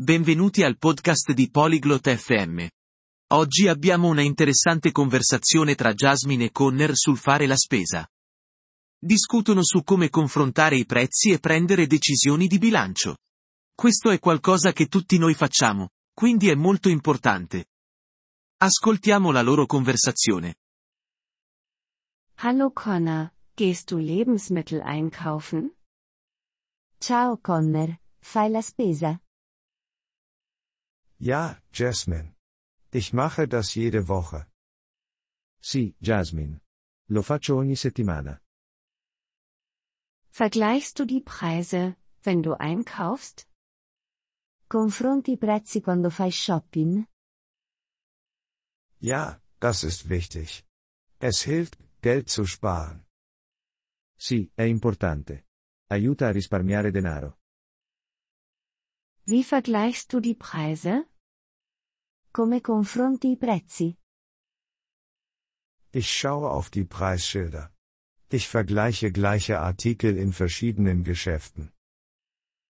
Benvenuti al podcast di Polyglot FM. Oggi abbiamo una interessante conversazione tra Jasmine e Conner sul fare la spesa. Discutono su come confrontare i prezzi e prendere decisioni di bilancio. Questo è qualcosa che tutti noi facciamo, quindi è molto importante. Ascoltiamo la loro conversazione. Hallo Connor, gehst du Lebensmittel einkaufen? Ciao Conner, fai la spesa? Ja, Jasmine. Ich mache das jede Woche. Sì, Jasmine. Lo faccio ogni settimana. Vergleichst du die Preise, wenn du einkaufst? Confronti i prezzi quando fai shopping? Ja, das ist wichtig. Es hilft, Geld zu sparen. Sì, è importante. Aiuta a risparmiare denaro. Wie vergleichst du die Preise? Come confronti i prezzi? Ich schaue auf die Preisschilder. Ich vergleiche gleiche Artikel in verschiedenen Geschäften.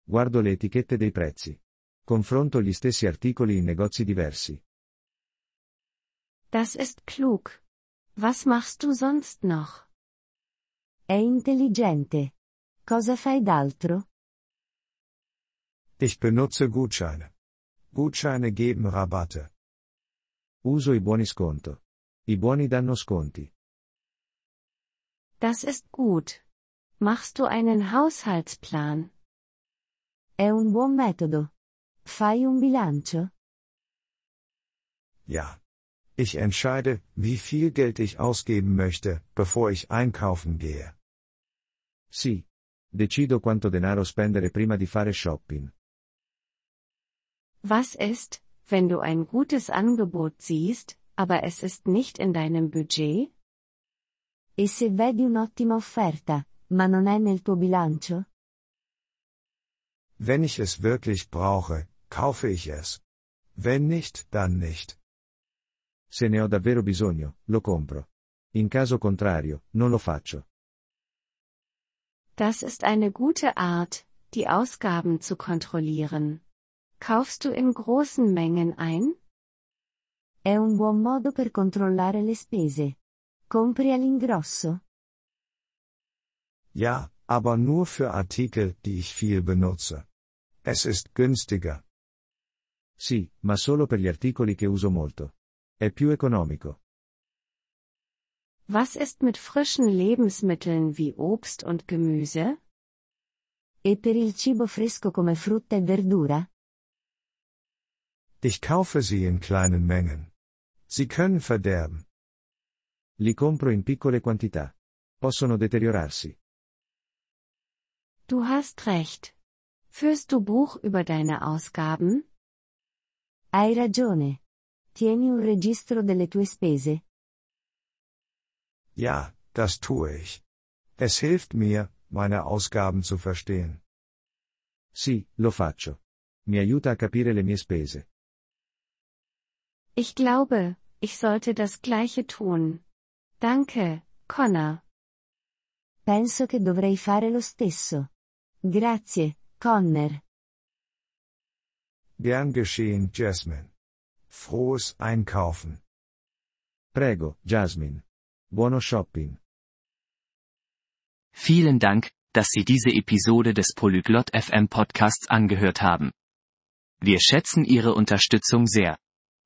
Guardo le etichette dei prezzi. Confronto gli stessi articoli in negozi diversi. Das ist klug. Was machst du sonst noch? È intelligente. Cosa fai d'altro? Ich benutze Gutscheine. Gutscheine geben Rabatte. Uso i buoni sconto. I buoni danno sconti. Das ist gut. Machst du einen Haushaltsplan? È un buon metodo. Fai un bilancio? Ja. Ich entscheide, wie viel Geld ich ausgeben möchte, bevor ich einkaufen gehe. Sì. Decido quanto denaro spendere prima di fare shopping. Was ist, wenn du ein gutes Angebot siehst, aber es ist nicht in deinem Budget? E se vedi un'ottima offerta, ma non è nel tuo bilancio? Wenn ich es wirklich brauche, kaufe ich es. Wenn nicht, dann nicht. Se ne ho davvero bisogno, lo compro. In caso contrario, non lo faccio. Das ist eine gute Art, die Ausgaben zu kontrollieren. Kaufst du in großen Mengen ein? È un buon modo per controllare le spese. Compri all'ingrosso? Ja, aber nur für Artikel, die ich viel benutze. Es ist günstiger. Sì, ma solo per gli articoli che uso molto. È più economico. Was ist mit frischen Lebensmitteln wie Obst und Gemüse? E per il cibo fresco come frutta e verdura? Ich kaufe sie in kleinen Mengen. Sie können verderben. Li compro in piccole quantità. Possono deteriorarsi. Du hast recht. Führst du Buch über deine Ausgaben? Hai ragione. Tieni un registro delle tue spese? Ja, das tue ich. Es hilft mir, meine Ausgaben zu verstehen. Sì, lo faccio. Mi aiuta a capire le mie spese. Ich glaube, ich sollte das gleiche tun. Danke, Connor. Penso che dovrei fare lo stesso. Grazie, Conner. Gern geschehen, Jasmine. Frohes Einkaufen. Prego, Jasmine. Buono shopping. Vielen Dank, dass Sie diese Episode des Polyglot FM Podcasts angehört haben. Wir schätzen Ihre Unterstützung sehr.